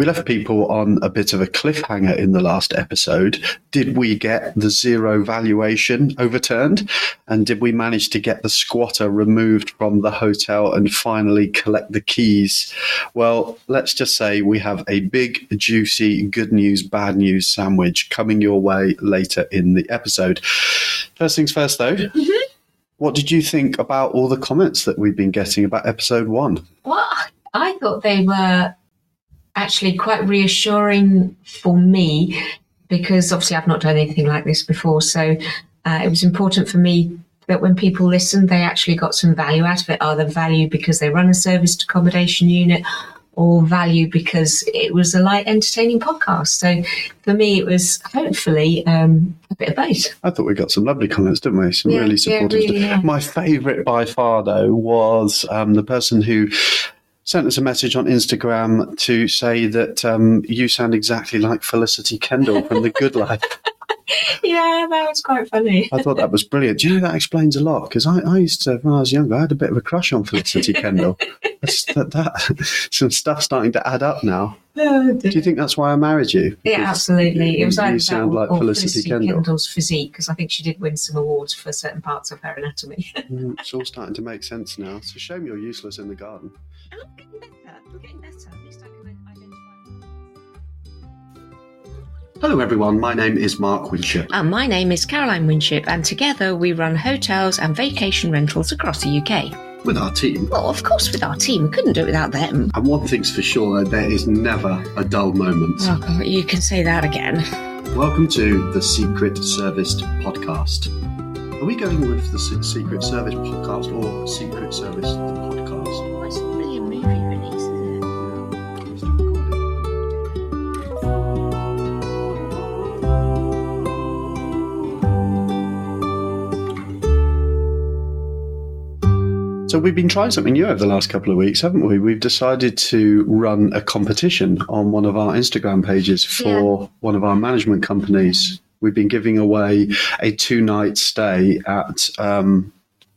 We left people on a bit of a cliffhanger in the last episode. Did we get the zero valuation overturned? And did we manage to get the squatter removed from the hotel and finally collect the keys? Well, let's just say we have a big, juicy, good news, bad news sandwich coming your way later in the episode. First things first, though. Mm-hmm. What did you think about all the comments that we've been getting about episode one? Well, I thought they were actually quite reassuring for me because obviously I've not done anything like this before. So uh, it was important for me that when people listened, they actually got some value out of it, either value because they run a serviced accommodation unit or value because it was a light, entertaining podcast. So for me, it was hopefully um, a bit of both. I thought we got some lovely comments, didn't we? Some Yeah, really yeah, supportive really, yeah. My favourite by far, though, was um, the person who sent us a message on Instagram to say that um, you sound exactly like Felicity Kendal from The Good Life. Yeah, that was quite funny. I thought that was brilliant. Do you know that explains a lot? Because I, I used to, when I was younger, I had a bit of a crush on Felicity Kendal. That, that, some stuff starting to add up now. Oh, Do you think that's why I married you? Yeah, Because absolutely. It was you, you sound like or Felicity, Kendal. Kendal's physique because I think she did win some awards for certain parts of her anatomy. Mm, It's all starting to make sense now. It's a shame you're useless in the garden. I'm getting better. I'm getting better. At least I can identify. Hello, everyone. My name is Mark Winship. And my name is Caroline Winship, and together we run hotels and vacation rentals across the UK. With our team. Well, of course, with our team, we couldn't do it without them. And one thing's for sure, there is never a dull moment. Oh, God, you can say that again. Welcome to the Secret Serviced podcast. Are we going with the Secret Service podcast or Secret Service So we've been trying something new over the last couple of weeks, haven't we? We've decided to run a competition on one of our Instagram pages for one of our management companies. We've been giving away a two-night stay at um,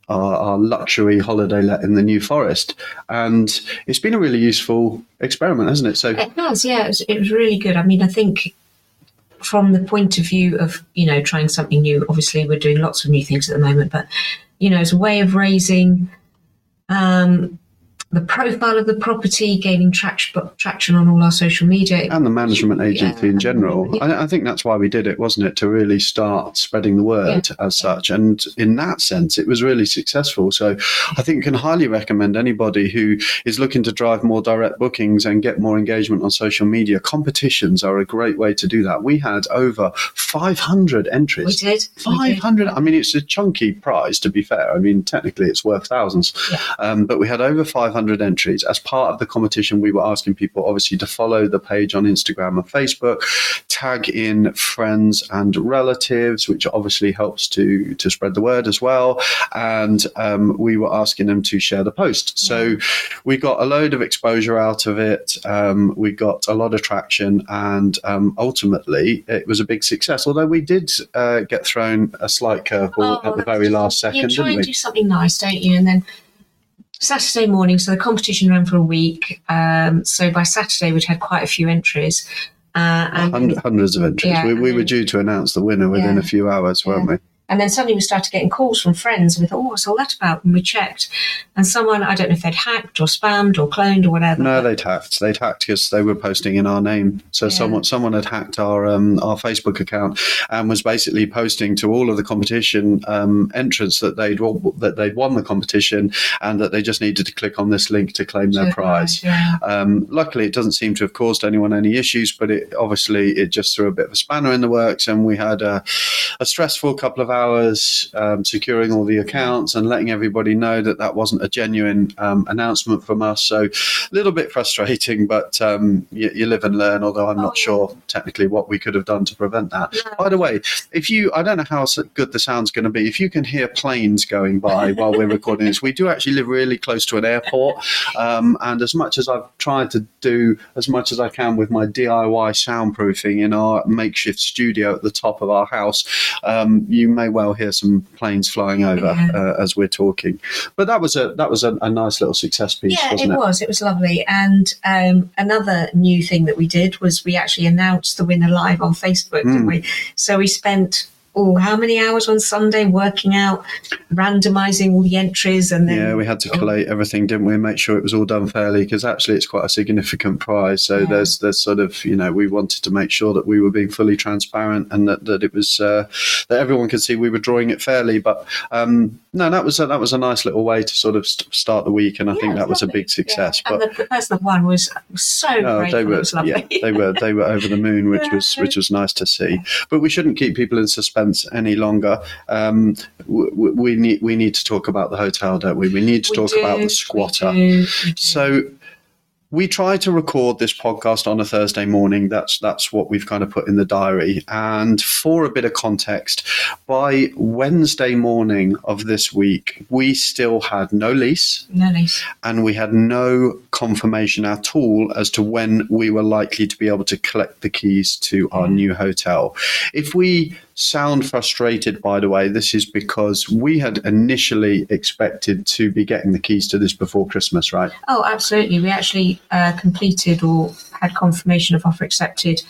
our, our luxury holiday let in the New Forest, and it's been a really useful experiment, hasn't it? So It has, yeah. It was, it was really good. I mean, I think from the point of view of you know trying something new. Obviously, we're doing lots of new things at the moment, but you know, as a way of raising um, the profile of the property, gaining traction traction on all our social media. and the management agency Yeah. in general. I, I think that's why we did it, wasn't it? To really start spreading the word as such. And in that sense, it was really successful. So I think can highly recommend anybody who is looking to drive more direct bookings and get more engagement on social media. Competitions are a great way to do that. We had over 500 we entries. did. we did. 500 i mean it's a chunky prize to be fair i mean technically it's worth thousands Yeah. um, but we had over 500 entries. As part of the competition we were asking people obviously to follow the page on instagram and facebook tag in friends and relatives which obviously helps to to spread the word as well. And um, we were asking them to share the post. So we got a load of exposure out of it. Um, we got a lot of traction and um, ultimately it was a big success. Although we did uh, get thrown a slight curveball Oh, at the very last second. You try and we? do something nice, don't you? And then Saturday morning, so the competition ran for a week. Um, so by Saturday, we'd had quite a few entries. Uh, and, Hundred, hundreds of entries. Yeah, we, we were due to announce the winner within Yeah. a few hours, weren't we? And then suddenly we started getting calls from friends. And we thought, oh, what's all that about? And we checked. And someone, I don't know if they'd hacked or spammed or cloned or whatever. No, they'd hacked. They'd hacked because they were posting in our name. So Yeah. someone someone had hacked our um, our Facebook account and was basically posting to all of the competition um, entrants that they'd won- that they'd won the competition and that they just needed to click on this link to claim their prize. Yeah. Um, luckily, it doesn't seem to have caused anyone any issues, but it obviously it just threw a bit of a spanner in the works, and we had a, a stressful couple of hours um, securing all the accounts and letting everybody know that that wasn't a genuine um, announcement from us. So, a little bit frustrating, but um, you, you live and learn. Although I'm Oh, not sure technically what we could have done to prevent that. No. By the way, if you, I don't know how good the sound's going to be. If you can hear planes going by while we're recording this, we do actually live really close to an airport. Um, and as much as I've tried to do as much as I can with my DIY soundproofing in our makeshift studio at the top of our house, um, you may may well hear some planes flying over Yeah. uh, as we're talking. But that was a that was a, a nice little success piece, Yeah, wasn't it it? was. It was lovely. And um, another new thing that we did was we actually announced the winner live on Facebook, didn't Mm. we? So we spent oh, how many hours on Sunday working out, randomizing all the entries, and then Yeah, we had to collate everything, didn't we? Make sure it was all done fairly because actually it's quite a significant prize. So Yeah. there's there's sort of you know we wanted to make sure that we were being fully transparent and that, that it was uh, that everyone could see we were drawing it fairly. But um, no, that was a, that was a nice little way to sort of st- start the week, and I Yeah, think that was a big success. Yeah. But and the, the person that won was so Oh, grateful. they were, yeah, they were, they were over the moon, which was, which was nice to see. But we shouldn't keep people in suspense any longer. Um, w- w- we need, we need to talk about the hotel, don't we? We need to We talk do, about the squatter. do, we do. So we try to record this podcast on a Thursday morning. That's that's what we've kind of put in the diary. And for a bit of context, by Wednesday morning of this week, we still had no lease no, nice. and we had no confirmation at all as to when we were likely to be able to collect the keys to our new hotel. If we sound frustrated, by the way, this is because we had initially expected to be getting the keys to this before Christmas, right? Oh, absolutely. We actually uh, completed or had confirmation of offer accepted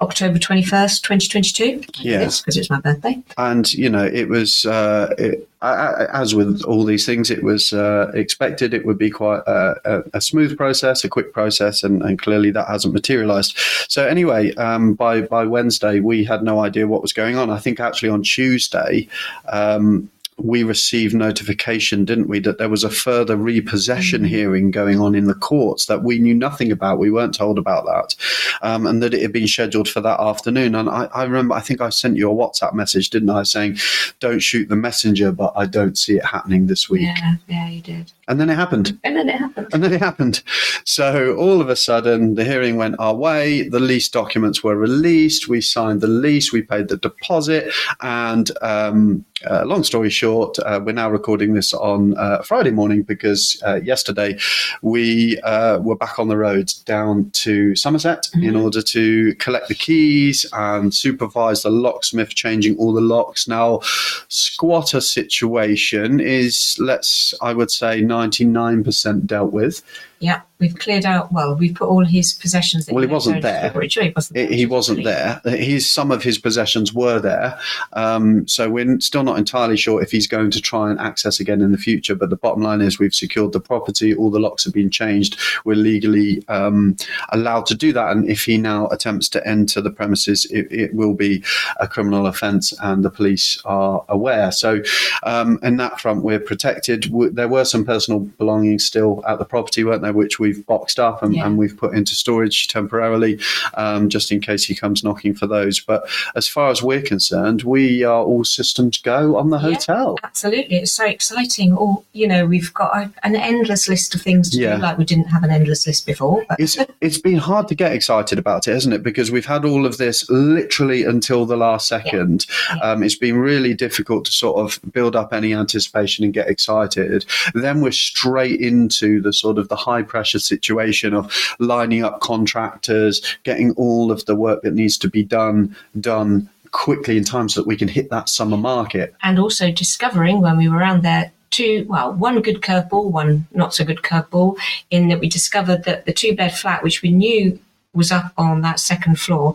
October 21st, 2022. Yes. Because it's my birthday. and you know it was uh, it, I- I- as with all these things it was uh, expected it would be quite a, a, a smooth process a quick process and, and clearly that hasn't materialized so anyway um, by by wednesday we had no idea what was going on i think actually on tuesday um, we received notification, didn't we, that there was a further repossession hearing going on in the courts that we knew nothing about. We weren't told about that, um, and that it had been scheduled for that afternoon. And I, I remember, I think I sent you a WhatsApp message, didn't I, saying, "Don't shoot the messenger," but I don't see it happening this week. Yeah, yeah, you did. And then it happened. And then it happened. And then it happened. So all of a sudden, the hearing went our way. The lease documents were released. We signed the lease. We paid the deposit. And um, uh, long story short, uh, we're now recording this on uh, Friday morning because uh, yesterday we uh, were back on the road down to Somerset in order to collect the keys and supervise the locksmith changing all the locks. Now, squatter situation is, let's, I would say, 99% dealt with. Yeah, we've cleared out. Well, we've put all his possessions. that Well, he wasn't there. Sure, he wasn't. There. he wasn't there. His some of his possessions were there, um, so we're still not entirely sure if he's going to try and access again in the future. But the bottom line is we've secured the property. All the locks have been changed. We're legally um, allowed to do that. And if he now attempts to enter the premises, it, it will be a criminal offence, and the police are aware. So, um, in that front, we're protected. There were some personal belongings still at the property, weren't there, which we've boxed up and, Yeah. and we've put into storage temporarily, um, just in case he comes knocking for those. But as far as we're concerned, we are all systems go on the Yeah. hotel. Absolutely, it's so exciting. All you know, we've got a, an endless list of things to Yeah. do. Like we didn't have an endless list before. But It's it's been hard to get excited about it, hasn't it? Because we've had all of this literally until the last second. Yeah. Um, it's been really difficult to sort of build up any anticipation and get excited. Then we're straight into the sort of the high pressure situation of lining up contractors, getting all of the work that needs to be done done quickly in time so that we can hit that summer market. and also discovering when we were around there two well one good curveball one not so good curveball in that we discovered that the two bed flat which we knew was up on that second floor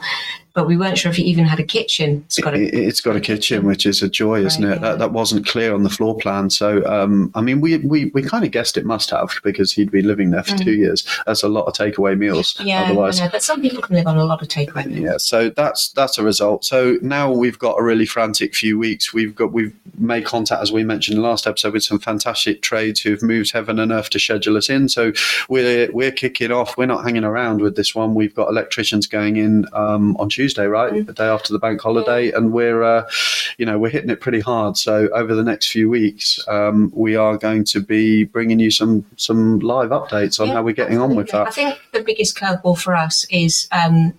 but we weren't sure if it even had a kitchen it's got a It- it's got a kitchen, which is a joy, isn't Right, it? yeah. That, that wasn't clear on the floor plan. So, um, I mean, we, we, we kind of guessed it must have because he'd been living there for two years. That's a lot of takeaway meals. Mm. yeah I Otherwise, know, but some people can live on a lot of takeaway meals. yeah. So that's that's a result. So now we've got a really frantic few weeks. We've got we've made contact, as we mentioned in the last episode, with some fantastic trades who've moved heaven and earth to schedule us in. So we're we're kicking off. We're not hanging around with this one. We've got electricians going in um, on Tuesday, right, Mm. the day after the bank holiday, and we're uh, you know we're hitting it pretty hard. So over the next few weeks, um, we are going to be bringing you some some live updates on Yeah, how we're getting on with that. I think the biggest curveball for us is um,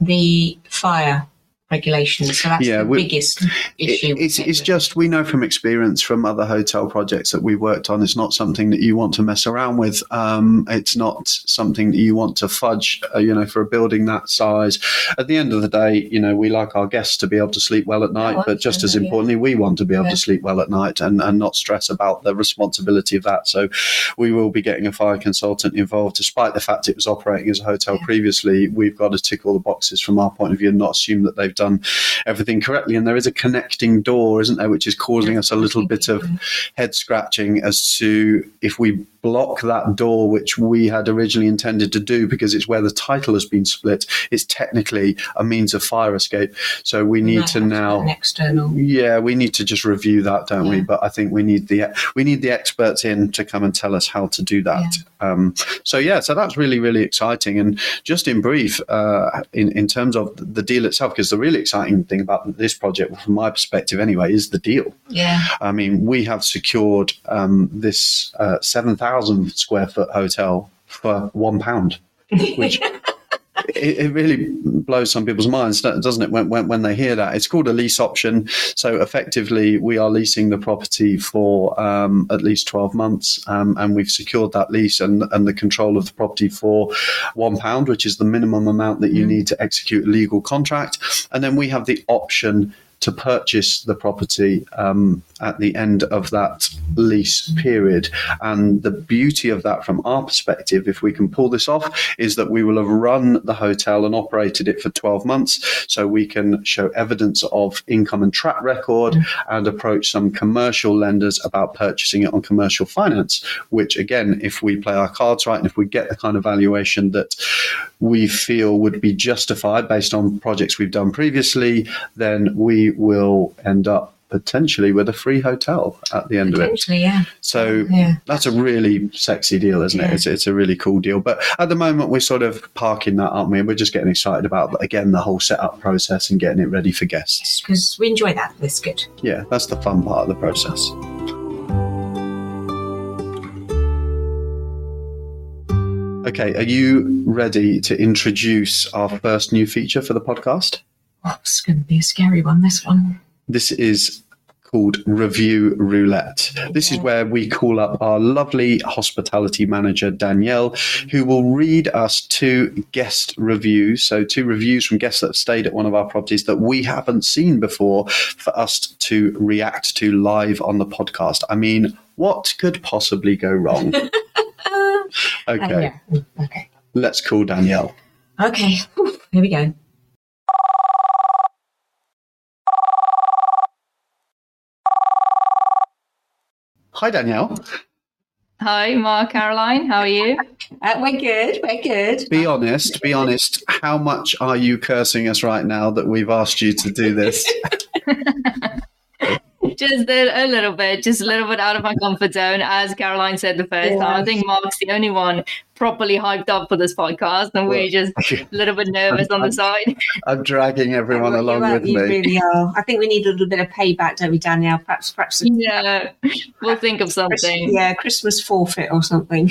the fire regulations. So that's Yeah, the we- biggest It- issue. it's it's just we know from experience from other hotel projects that we worked on. It's not something that you want to mess around with. Um, it's not something that you want to fudge. Uh, you know, for a building that size. At the end of the day, you know, we like our guests to be able to sleep well at night, Oh, but just as yeah. importantly, we want to be able Yeah. to sleep well at night and and not stress about the responsibility of that. So, we will be getting a fire consultant involved, despite the fact it was operating as a hotel Yeah. previously. We've got to tick all the boxes from our point of view and not assume that they've done everything correctly. And there is a connecting door, isn't there, which is causing us a little bit of head scratching as to if we block that door, which we had originally intended to do because it's where the title has been split, it's technically a means of fire escape. So we need to now. external. Yeah, we need to just review that, don't we? But I think we need the we need the experts in to come and tell us how to do that. Um, so yeah, so that's really really exciting. And just in brief, uh, in in terms of the deal itself, because the really exciting thing about this project, from my perspective anyway, is the deal. Yeah. I mean, we have secured um, this uh, seven thousand square foot hotel for one pound. Which it, it really blows some people's minds, doesn't it? When, when when they hear that, it's called a lease option. So effectively, we are leasing the property for um, at least twelve months, um, and we've secured that lease and and the control of the property for one pound, which is the minimum amount that you need to execute a legal contract, and then we have the option to purchase the property um, at the end of that lease period. And the beauty of that, from our perspective, if we can pull this off, is that we will have run the hotel and operated it for 12 months. So we can show evidence of income and track record and approach some commercial lenders about purchasing it on commercial finance, which, again, if we play our cards right and if we get the kind of valuation that we feel would be justified based on projects we've done previously, then we will end up potentially with a free hotel at the end of it. Potentially, yeah. So Yeah. that's a really sexy deal, isn't it? It's, it's a really cool deal. But at the moment, we're sort of parking that, aren't we? And we're just getting excited about, again, the whole setup process and getting it ready for guests. Because we enjoy that. That's good. Yeah, that's the fun part of the process. Okay, are you ready to introduce our first new feature for the podcast? Oh, it's going to be a scary one, this one. This is called Review Roulette. This is where we call up our lovely hospitality manager, Danielle, who will read us two guest reviews. So, two reviews from guests that have stayed at one of our properties that we haven't seen before for us to react to live on the podcast. I mean, what could possibly go wrong? Uh, Okay, yeah. Mm, Okay. let's call Danielle. Okay. Here we go. Hi, Danielle. Hi, Mark, Caroline. How are you? Uh, we're good. We're good. Be honest, be honest. How much are you cursing us right now that we've asked you to do this? just a, a little bit, just a little bit out of my comfort zone. As Caroline said the first Yeah. time, I think Mark's the only one properly hyped up for this podcast, and we're just a little bit nervous on the side. I'm dragging everyone You along are- with you me. really are. I think we need a little bit of payback, don't we, Danielle? Perhaps, perhaps. Yeah, we'll think of Christ- something. Yeah, Christmas forfeit or something.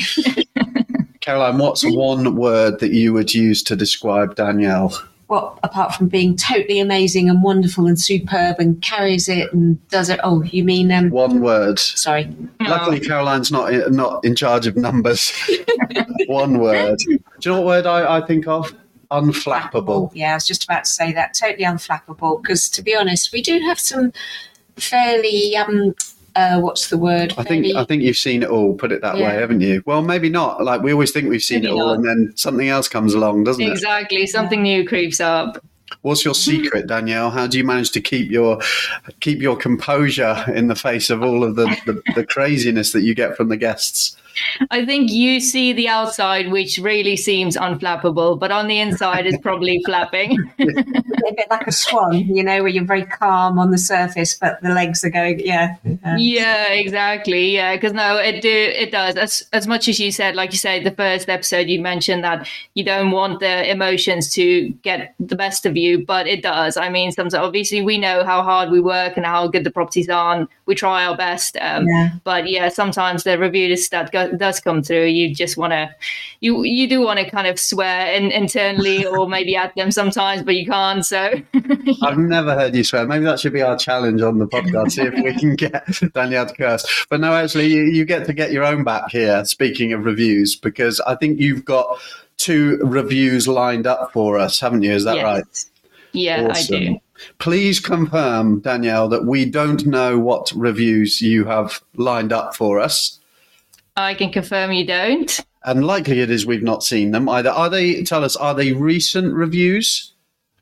Caroline, what's one word that you would use to describe Danielle? Well, apart from being totally amazing and wonderful and superb and carries it and does it. Oh, you mean um? One word. Sorry. Luckily, Caroline's not in, not in charge of numbers. One word. Do you know what word I, I think of? Unflappable. Yeah, I was just about to say that. Totally unflappable. Because to be honest, we do have some fairly um. Uh, what's the word? I think I think you've seen it all. Put it that Yeah. way, haven't you? Well, maybe not. Like we always think we've seen Maybe it all, not. and then something else comes along, doesn't it? Exactly, something new creeps up. What's your secret, Danielle? How do you manage to keep your keep your composure in the face of all of the, the, the craziness that you get from the guests? I think you see the outside, which really seems unflappable, but on the inside is probably flapping. a bit like a swan, you know, where you're very calm on the surface, but the legs are going. Yeah. Uh, Yeah, exactly. Yeah, because no, it do it does. As as much as you said, like you said, the first episode you mentioned that you don't want the emotions to get the best of you, but it does. I mean, sometimes obviously we know how hard we work and how good the properties are, and we try our best. Um, Yeah. But yeah, sometimes the reviews that go, does come through, you just want to, you you do want to kind of swear in, internally or maybe at them sometimes, but you can't. So So I've never heard you swear. Maybe that should be our challenge on the podcast. See if we can get Danielle to curse. But no, actually, you, you get to get your own back here. Speaking of reviews, because I think you've got two reviews lined up for us, haven't you? Is that yes. right? Yeah, Awesome. I do. Please confirm, Danielle, that we don't know what reviews you have lined up for us. I can confirm you don't. And likely it is we've not seen them either. Are they? Tell us, are they recent reviews,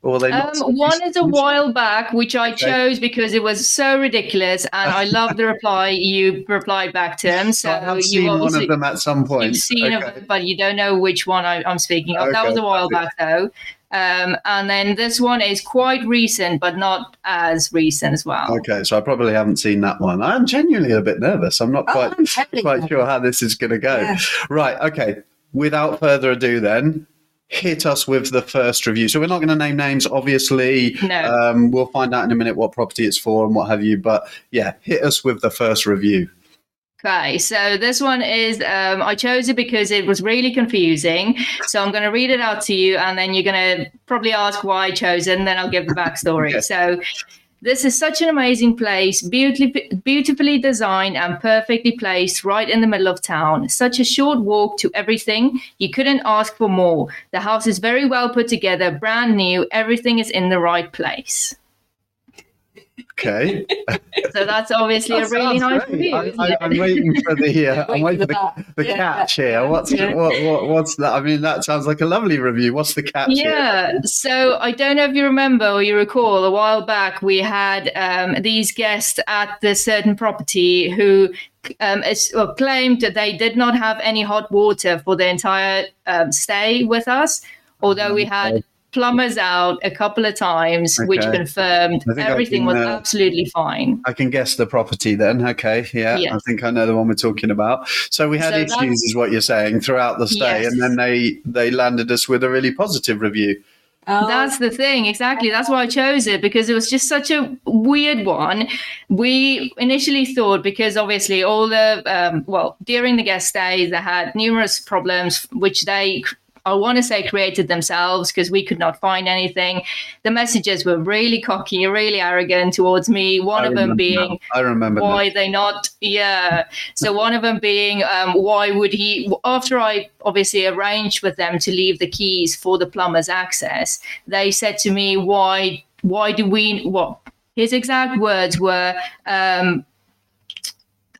or they? Um, one is a while back, which I Okay. chose because it was so ridiculous, and I love the reply you replied back to him. So I have you seen one of them at some point. you've seen Okay. it, but you don't know which one I, I'm speaking of. that was a while back, though. Um, and then this one is quite recent, but not as recent as well. Okay, so I probably haven't seen that one. I'm genuinely a bit nervous. I'm not Oh, quite I'm quite nervous. sure how this is going to go. Yeah. Right. Okay. Without further ado, then hit us with the first review. So we're not going to name names, obviously. No. Um, we'll find out in a minute what property it's for and what have you. But yeah, hit us with the first review. Okay, so this one is um, I chose it because it was really confusing. So I'm going to read it out to you, and then you're going to probably ask why I chose it, and then I'll give the backstory. Okay. So this is such an amazing place, beautifully, beautifully designed and perfectly placed right in the middle of town. Such a short walk to everything. You couldn't ask for more. The house is very well put together, brand new. Everything is in the right place. Okay. So that's obviously a really nice great. review. I, I, I'm waiting for the uh, I'm waiting for the, the Yeah. catch here. What's Yeah. what, what what's that? I mean, that sounds like a lovely review. What's the catch? here? Yeah. So I don't know if you remember or you recall a while back we had um, these guests at the certain property who um, es- well, claimed that they did not have any hot water for the entire um, stay with us, although we had plumbers out a couple of times, which confirmed I think I everything can, was uh, absolutely fine. I can guess the property then. Okay, yeah, Yes. I think I know the one we're talking about. So we had So issues, that's- is what you're saying, throughout the stay, Yes. and then they they landed us with a really positive review. Oh, That's the thing, exactly. That's why I chose it because it was just such a weird one. We initially thought because obviously all the um, well during the guest stay they had numerous problems which they I want to say created themselves because we could not find anything. The messages were really cocky, really arrogant towards me. One I of them being now. I remember. why they not yeah so one of them being um, why would he after i obviously arranged with them to leave the keys for the plumber's access they said to me why why do we what his exact words were um,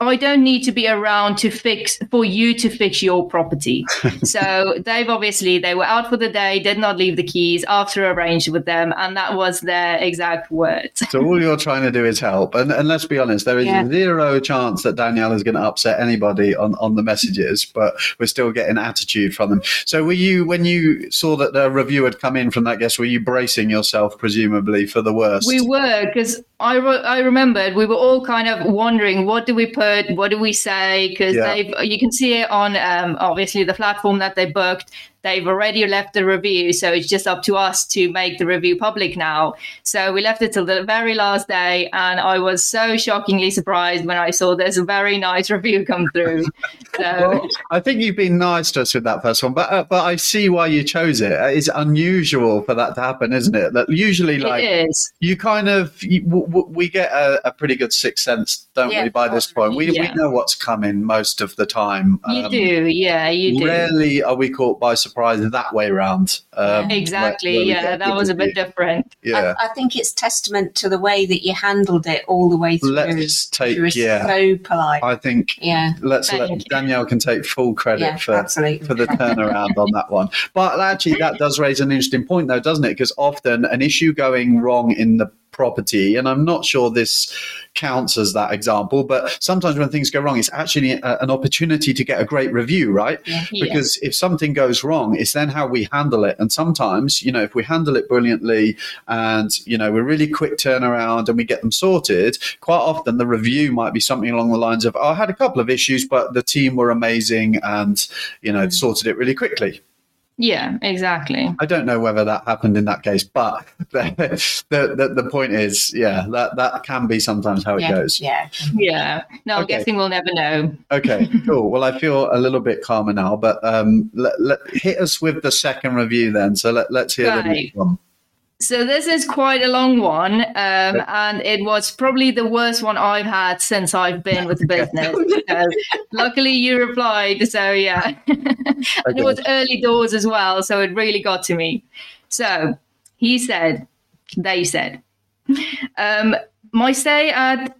I don't need to be around to fix for you to fix your property. so they've obviously they were out for the day, did not leave the keys after arranged with them, and that was their exact words. So all you're trying to do is help, and and let's be honest, there is Yeah. zero chance that Danielle is going to upset anybody on on the messages, but we're still getting attitude from them. So were you when you saw that the review had come in from that guest? Were you bracing yourself presumably for the worst? We were because I re- I remembered we were all kind of wondering what do we put, what do we say? Because Yeah. you can see it on um, obviously the platform that they booked. They've already left the review, so it's just up to us to make the review public now. So we left it till the very last day, and I was so shockingly surprised when I saw this very nice review come through. So Well, I think you've been nice to us with that first one, but uh, but I see why you chose it. Uh, It's unusual for that to happen, isn't it? That usually, like it is. you kind of you, w- w- we get a, a pretty good sixth sense, don't Yeah, we? By this point, we Yeah. we know what's coming most of the time. You Um, do, yeah, you do. Rarely are we caught by surprise that way around. Um, Exactly, where- where yeah, that was a bit review. different. Yeah. I, I think it's testament to the way that you handled it all the way through. Let's take you were yeah. so polite. I think yeah, let's Thank let you. Danielle can take full credit yeah, for absolutely. for the turnaround on that one. But actually, that does raise an interesting point, though, doesn't it? Because often an issue going wrong in the property, and I'm not sure this counts as that example, but sometimes when things go wrong, it's actually a, an opportunity to get a great review, right? Yeah. Yeah. Because if something goes wrong, it's then how we handle it. And sometimes, you know, if we handle it brilliantly and, you know, we're really quick turnaround and we get them sorted, quite often the review might be something along the lines of, oh, I had a couple of issues, but the team were amazing and, you know, mm. sorted it really quickly. Yeah, exactly. I don't know whether that happened in that case, but the, the, the, point is, yeah, that, that can be sometimes how it yeah, goes. yeah. Yeah. No, I'm guessing we'll never know. Okay, cool. Well, I feel a little bit calmer now, but um, let, let, hit us with the second review then. So let, let's hear the next one. So this is quite a long one, um, and it was probably the worst one I've had since I've been with the business. so luckily, you replied. So yeah, it was early doors as well, so it really got to me. So he said, they said, um, my stay at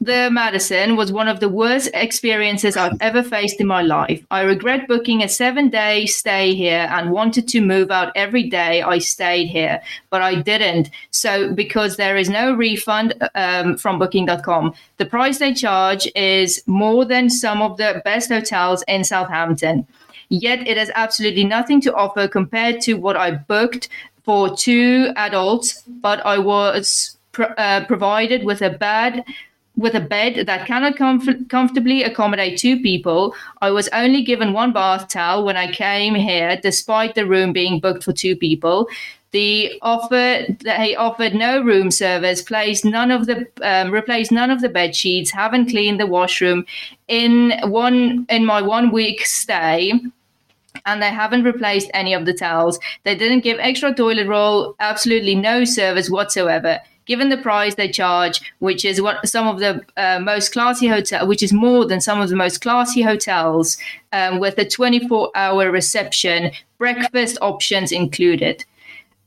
the Madison was one of the worst experiences I've ever faced in my life. I regret booking a seven day stay here and wanted to move out every day I stayed here, but I didn't. So, because there is no refund um, from booking.com, the price they charge is more than some of the best hotels in Southampton. Yet, it has absolutely nothing to offer compared to what I booked for two adults, but I was pr- uh, provided with a bad with a bed that cannot comf- comfortably accommodate two people. I was only given one bath towel when I came here, despite the room being booked for two people. The offer they offered no room service, placed none of the um, replaced none of the bed sheets, haven't cleaned the washroom in one in my one week stay and they haven't replaced any of the towels. They didn't give extra toilet roll, absolutely no service whatsoever given the price they charge, which is what some of the uh, most classy hotel, which is more than some of the most classy hotels, um, with a 24-hour reception, breakfast options included.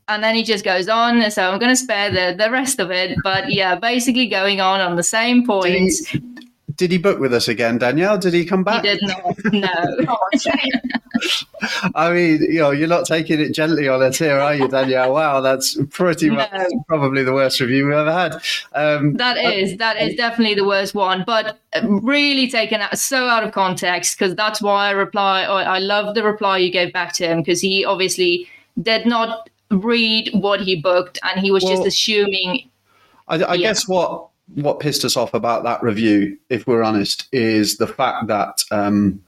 And then he just goes on. So I'm going to spare the, the rest of it. But yeah, basically going on on the same points. Did he, book with us again, Danielle? Did he come back? He did not. No. I mean, you know, you're not taking it gently on us here, are you, Danielle? Wow, that's pretty much no. probably the worst review we've ever had. Um, that is that is definitely the worst one, but really taken out, so out of context because that's why I reply. I love the reply you gave back to him because he obviously did not read what he booked and he was well, just assuming. I, I yeah. guess what what pissed us off about that review, if we're honest, is the fact that. Um,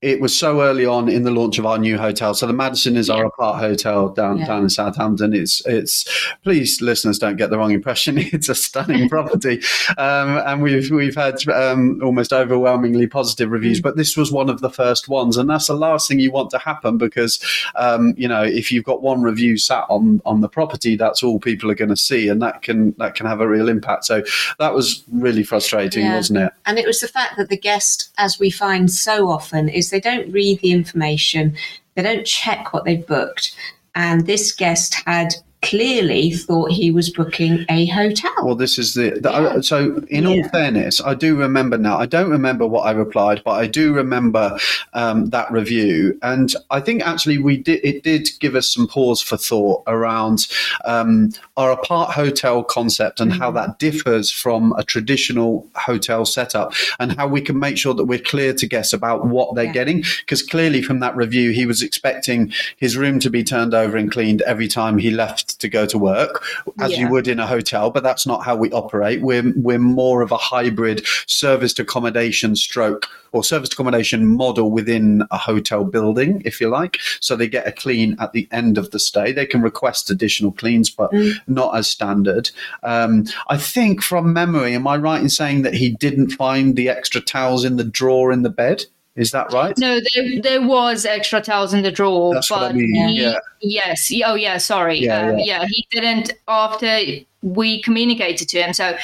it was so early on in the launch of our new hotel. So the Madison is yeah. our apart hotel down yeah. down in Southampton. It's it's please listeners don't get the wrong impression. It's a stunning property, um, and we've we've had um, almost overwhelmingly positive reviews. Mm. But this was one of the first ones, and that's the last thing you want to happen because um, you know if you've got one review sat on on the property, that's all people are going to see, and that can that can have a real impact. So that was really frustrating, yeah. wasn't it? And it was the fact that the guest, as we find so often, is they don't read the information, they don't check what they've booked. And this guest had clearly thought he was booking a hotel. Well, this is the, the yeah. so. In yeah. all fairness, I do remember now. I don't remember what I replied, but I do remember um, that review, and I think actually we did. It did give us some pause for thought around um, our apart hotel concept and mm-hmm. how that differs from a traditional hotel setup, and how we can make sure that we're clear to guests about what they're yeah. getting. Because clearly, from that review, he was expecting his room to be turned over and cleaned every time he left to go to work as yeah. you would in a hotel, but that's not how we operate. We're we're more of a hybrid service accommodation stroke or service accommodation model within a hotel building, if you like. So they get a clean at the end of the stay. They can request additional cleans, but mm. not as standard. Um, I think from memory, am I right in saying that he didn't find the extra towels in the drawer in the bed? Is that right? No, there, there was extra towels in the drawer, That's but I mean. he, yeah. yes, oh yeah, sorry, yeah, um, yeah. yeah, he didn't after we communicated to him. So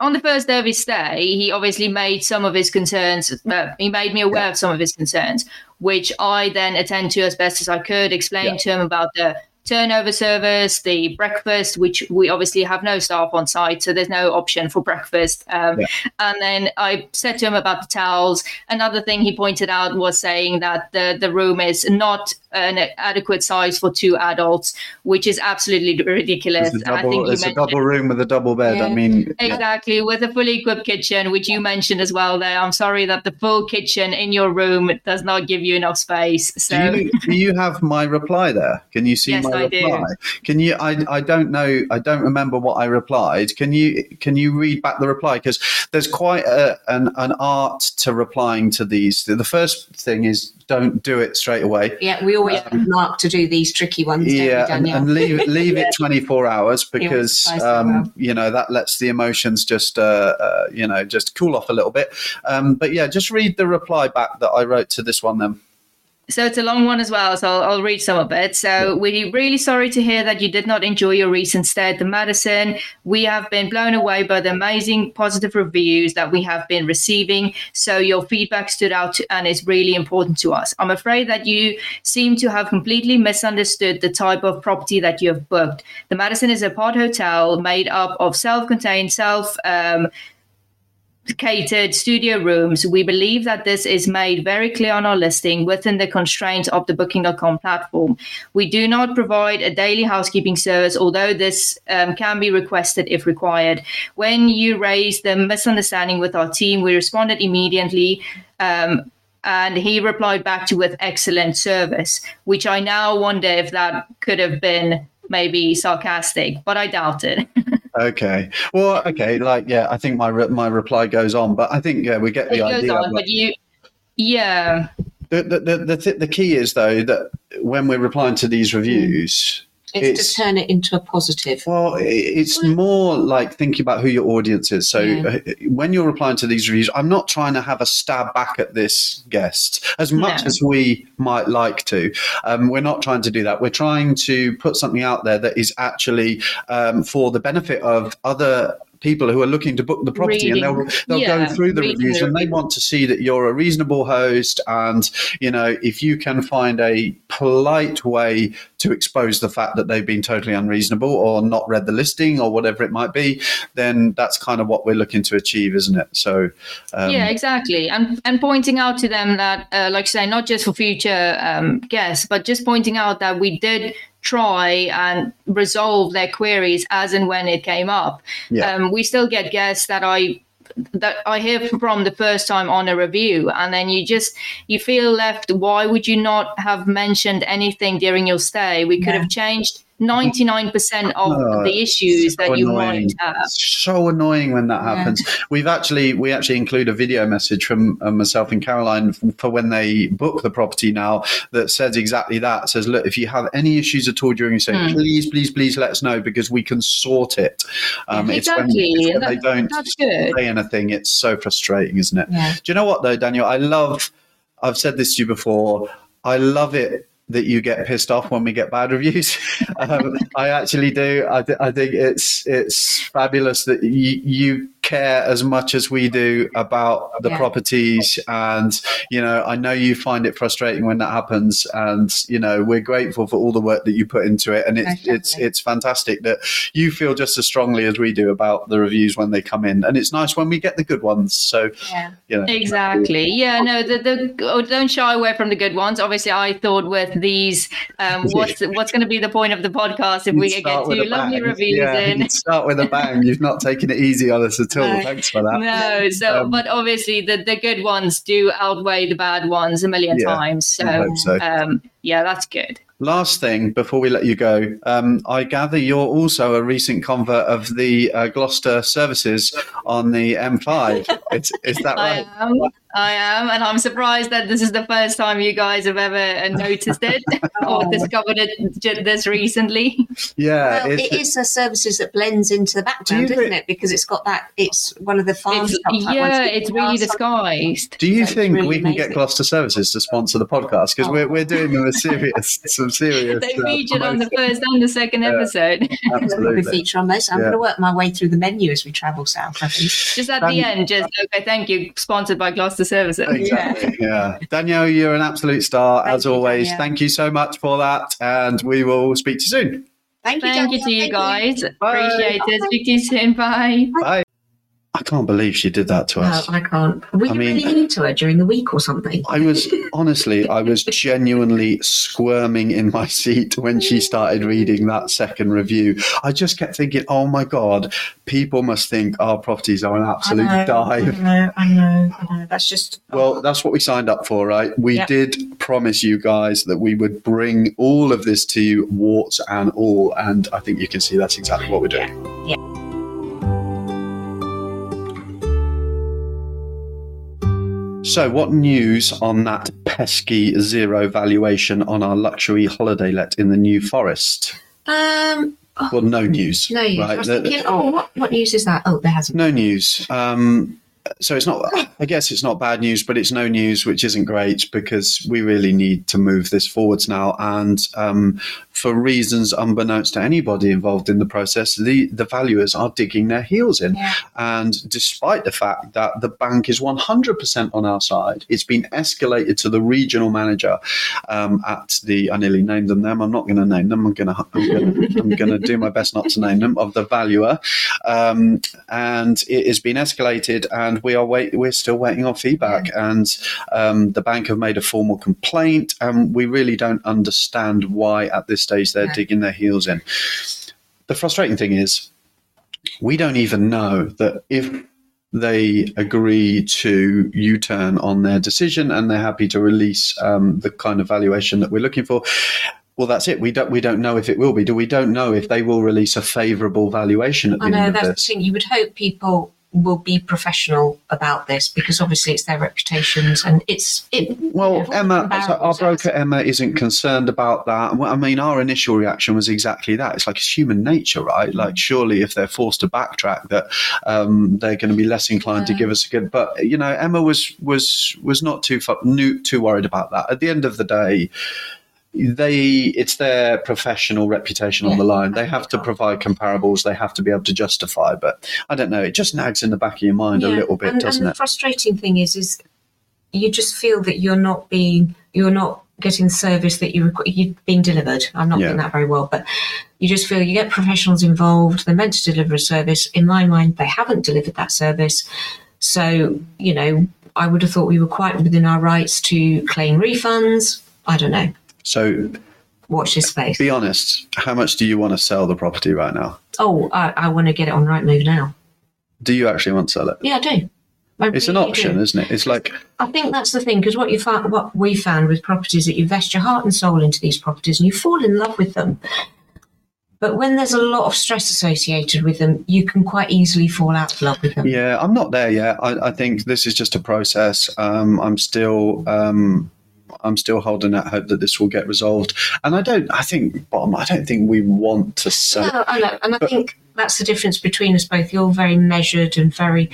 on the first day of his stay, he obviously made some of his concerns. Uh, he made me aware yeah. of some of his concerns, which I then attend to as best as I could. Explain to him about the turnover service, the breakfast, which we obviously have no staff on site, so there's no option for breakfast. Um, yeah. And then I said to him about the towels. Another thing he pointed out was saying that the, the room is not an adequate size for two adults, which is absolutely ridiculous. It's a double, I think it's a double room with a double bed. Yeah. I mean, mm. exactly yeah. with a fully equipped kitchen, which you mentioned as well. There, I'm sorry that the full kitchen in your room does not give you enough space. So, do you, do you have my reply there? Can you see yes, my I reply? Do. Can you? I I don't know. I don't remember what I replied. Can you can you read back the reply? Because there's quite a, an an art to replying to these. The first thing is don't do it straight away. Yeah, we always um, mark to do these tricky ones. Yeah, we, and, and, leave leave it 24 hours because um, you know that lets the emotions just uh, uh, you know just cool off a little bit. Um, but yeah, just read the reply back that I wrote to this one then. So it's a long one as well, so I'll, I'll, read some of it. So we're really sorry to hear that you did not enjoy your recent stay at the Madison. We have been blown away by the amazing positive reviews that we have been receiving. So your feedback stood out and is really important to us. I'm afraid that you seem to have completely misunderstood the type of property that you have booked. The Madison is apart hotel made up of self-contained, self um, catered studio rooms. We believe that this is made very clear on our listing within the constraints of the booking.com platform. We do not provide a daily housekeeping service, although this um, can be requested if required. When you raised the misunderstanding with our team, we responded immediately. Um, and he replied back to with excellent service, which I now wonder if that could have been maybe sarcastic, but I doubt it. okay. Well, okay. Like, yeah, I think my re- my reply goes on, but I think yeah, we get the it idea. On, but you, yeah. The the the the, th- the key is though that when we're replying to these hmm. reviews, it's, it's, to turn it into a positive. Well, it's more like thinking about who your audience is. So yeah. Uh, when you're replying to these reviews, I'm not trying to have a stab back at this guest as much no. as we might like to. Um, we're not trying to do that. We're trying to put something out there that is actually um, for the benefit of other people who are looking to book the property reading, and they'll they'll yeah, go through the reviews the and they want to see that you're a reasonable host and you know if you can find a polite way to expose the fact that they've been totally unreasonable or not read the listing or whatever it might be then that's kind of what we're looking to achieve isn't it? So um, yeah exactly. And and pointing out to them that uh, like I say not just for future um, guests but just pointing out that we did try and resolve their queries as and when it came up. Yeah. Um, we still get guests that I that I hear from the first time on a review, and then you just you feel left. Why would you not have mentioned anything during your stay? We could yeah. have changed 99% of oh, the issues so that you annoying. might have. so annoying when that happens. Yeah. We've actually, we actually include a video message from uh, myself and Caroline for when they book the property now that says exactly that. It says, look, if you have any issues at all during your stay, mm. please, please, please let us know because we can sort it. Um, exactly. It's when, it's when that, they don't say anything. It's so frustrating, isn't it? Yeah. Do you know what though, Danielle? I love, I've said this to you before. I love it that you get pissed off when we get bad reviews. um, I actually do. I, th- I, think it's it's fabulous that you, you care as much as we do about the yeah. properties. And you know i know you find it frustrating when that happens. And you know we're grateful for all the work that you put into it. And it's Definitely. it's it's fantastic that you feel just as strongly as we do about the reviews when they come in. And it's nice when we get the good ones. So yeah. you know, exactly. Yeah no the, the oh, don't shy away from the good ones. Obviously i thought with these um, what's what's going to be the point of the podcast if we get two lovely reviews yeah, in? start with a bang. You've not taken it easy on us at all no. Thanks for that. No, so um, but obviously the, the good ones do outweigh the bad ones a million yeah, times. So, so. Um, yeah, that's good. Last thing before we let you go, um, I gather you're also a recent convert of the uh, Gloucester services on the M5. is, is that right? I am. I am, and I'm surprised that this is the first time you guys have ever uh, noticed it or discovered it this recently. Yeah, well, it is a services that blends into the background, isn't it? Because it's got that. It's one of the farm it's, Yeah, it's really disguised. Do you so think really we can amazing. get Gloucester Services to sponsor the podcast? Because oh. we're, we're doing them a serious, some serious. They uh, featured on the first and the second episode. absolutely, we feature on this. I'm yeah. going to work my way through the menu as we travel south. I think. Just at um, the end, just okay. Thank you. Sponsored by Gloucester Services. Exactly. Yeah. yeah. Danielle, you're an absolute star Thank as you, always. Danielle. Thank you so much for that. And we will speak to you soon. Thank you. Thank you to you Thank guys. You. Appreciate it. Speak to you soon. Bye. Bye. I can't believe she did that to us. No, I can't. Were you I mean, really into her during the week or something? I was honestly, I was genuinely squirming in my seat when she started reading that second review. I just kept thinking, oh my god, people must think our properties are an absolute I know, dive. I know, I know, I know. That's just oh. well, that's what we signed up for, right? We yep. did promise you guys that we would bring all of this to you, warts and all, and I think you can see that's exactly what we're doing. yeah. yeah. So, what news on that pesky zero valuation on our luxury holiday let in the New Forest? Um, oh, well, no news. No news. Right? I was thinking, oh, what, what news is that? Oh, there hasn't. No news. Um, so it's not. I guess it's not bad news, but it's no news, which isn't great because we really need to move this forwards now. And um, for reasons unbeknownst to anybody involved in the process, the the valuers are digging their heels in. Yeah. And despite the fact that the bank is 100% on our side, it's been escalated to the regional manager um, at the. I nearly named them. Them. I'm not going to name them. I'm going to. I'm going to. I'm going to do my best not to name them. Of the valuer, um, and it has been escalated, and we are wait. We're still waiting on feedback, and um, the bank have made a formal complaint, and we really don't understand why at this stage they're Yeah. digging their heels in. The frustrating thing is, we don't even know that if they agree to U-turn on their decision and they're happy to release um, the kind of valuation that we're looking for. Well, that's it. We don't. We don't know if it will be. Do we don't know if they will release a favourable valuation at the I know end of that's the this? thing. You would hope people will be professional about this because obviously it's their reputations and it's it. Well, you know, Emma, so our broker Emma isn't concerned about that. I mean, our initial reaction was exactly that. It's like it's human nature, right? Like, surely if they're forced to backtrack, that um, they're going to be less inclined to give us a good. But you know, Emma was was was not too too worried about that. At the end of the day. They, it's their professional reputation on the line. They have to provide comparables. They have to be able to justify. But I don't know. It just nags in the back of your mind a little bit, and, doesn't and the it? frustrating thing is, is you just feel that you're not being, you're not getting the service that you requ- you're being delivered. I'm not Yeah. doing that very well, but you just feel you get professionals involved. They're meant to deliver a service. In my mind, they haven't delivered that service. So you know, I would have thought we were quite within our rights to claim refunds. I don't know. So Watch this space. be honest, how much do you want to sell the property right now? Oh, I, I want to get it on Rightmove now. Do you actually want to sell it? Yeah, I do. I It's an option, do. isn't it? It's like, I think that's the thing because what you found, what we found with properties, that you invest your heart and soul into these properties and you fall in love with them. But when there's a lot of stress associated with them, you can quite easily fall out of love with them. yeah, I'm not there yet. I, I think this is just a process. Um, I'm still. Um, I'm still holding out hope that this will get resolved, and I don't. I think, bottom. I don't think we want to sell. No, I know, and I But- think that's the difference between us both. You're very measured and very,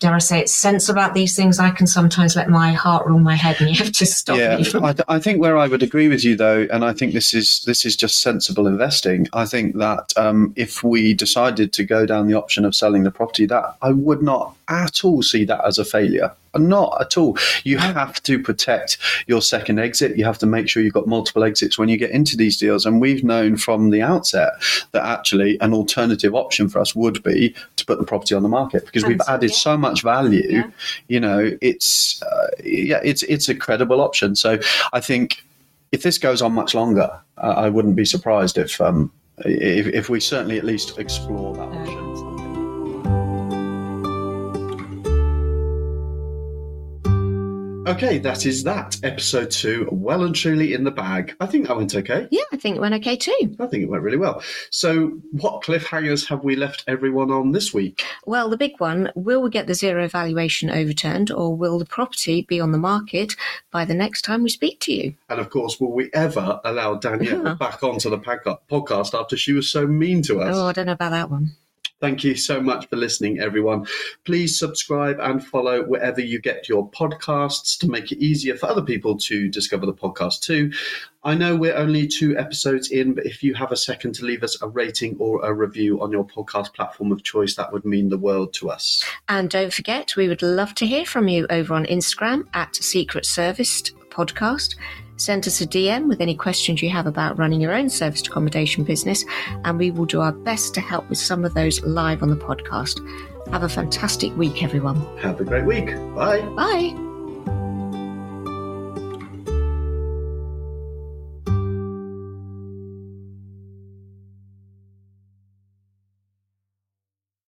dare I say, it, sense about these things. I can sometimes let my heart rule my head, and you have to stop Yeah. I, th- I think where I would agree with you though, and I think this is this is just sensible investing. I think that um, if we decided to go down the option of selling the property, that I would not at all see that as a failure. Not at all. You have to protect your second exit. You have to make sure you've got multiple exits when you get into these deals. And we've known from the outset that actually an alternative option for us would be to put the property on the market because we've added so much value. Yeah. You know, it's uh, yeah, it's it's a credible option. So I think if this goes on much longer, uh, I wouldn't be surprised if um, if, if we certainly at least explore that option. Okay, that is that. Episode two, well and truly in the bag. I think that went okay. yeah, I think it went okay too. I think it went really well. So, what cliffhangers have we left everyone on this week? Well, the big one will we get the zero valuation overturned, or will the property be on the market by the next time we speak to you? And of course, will we ever allow Danielle back onto the podcast after she was so mean to us? Oh, I don't know about that one. Thank you so much for listening, everyone. Please subscribe and follow wherever you get your podcasts to make it easier for other people to discover the podcast too. I know we're only two episodes in, but if you have a second to leave us a rating or a review on your podcast platform of choice, that would mean the world to us. And don't forget, we would love to hear from you over on Instagram at Secret Podcast. Send us a DM with any questions you have about running your own serviced accommodation business, and we will do our best to help with some of those live on the podcast. Have a fantastic week, everyone. Have a great week. Bye. Bye.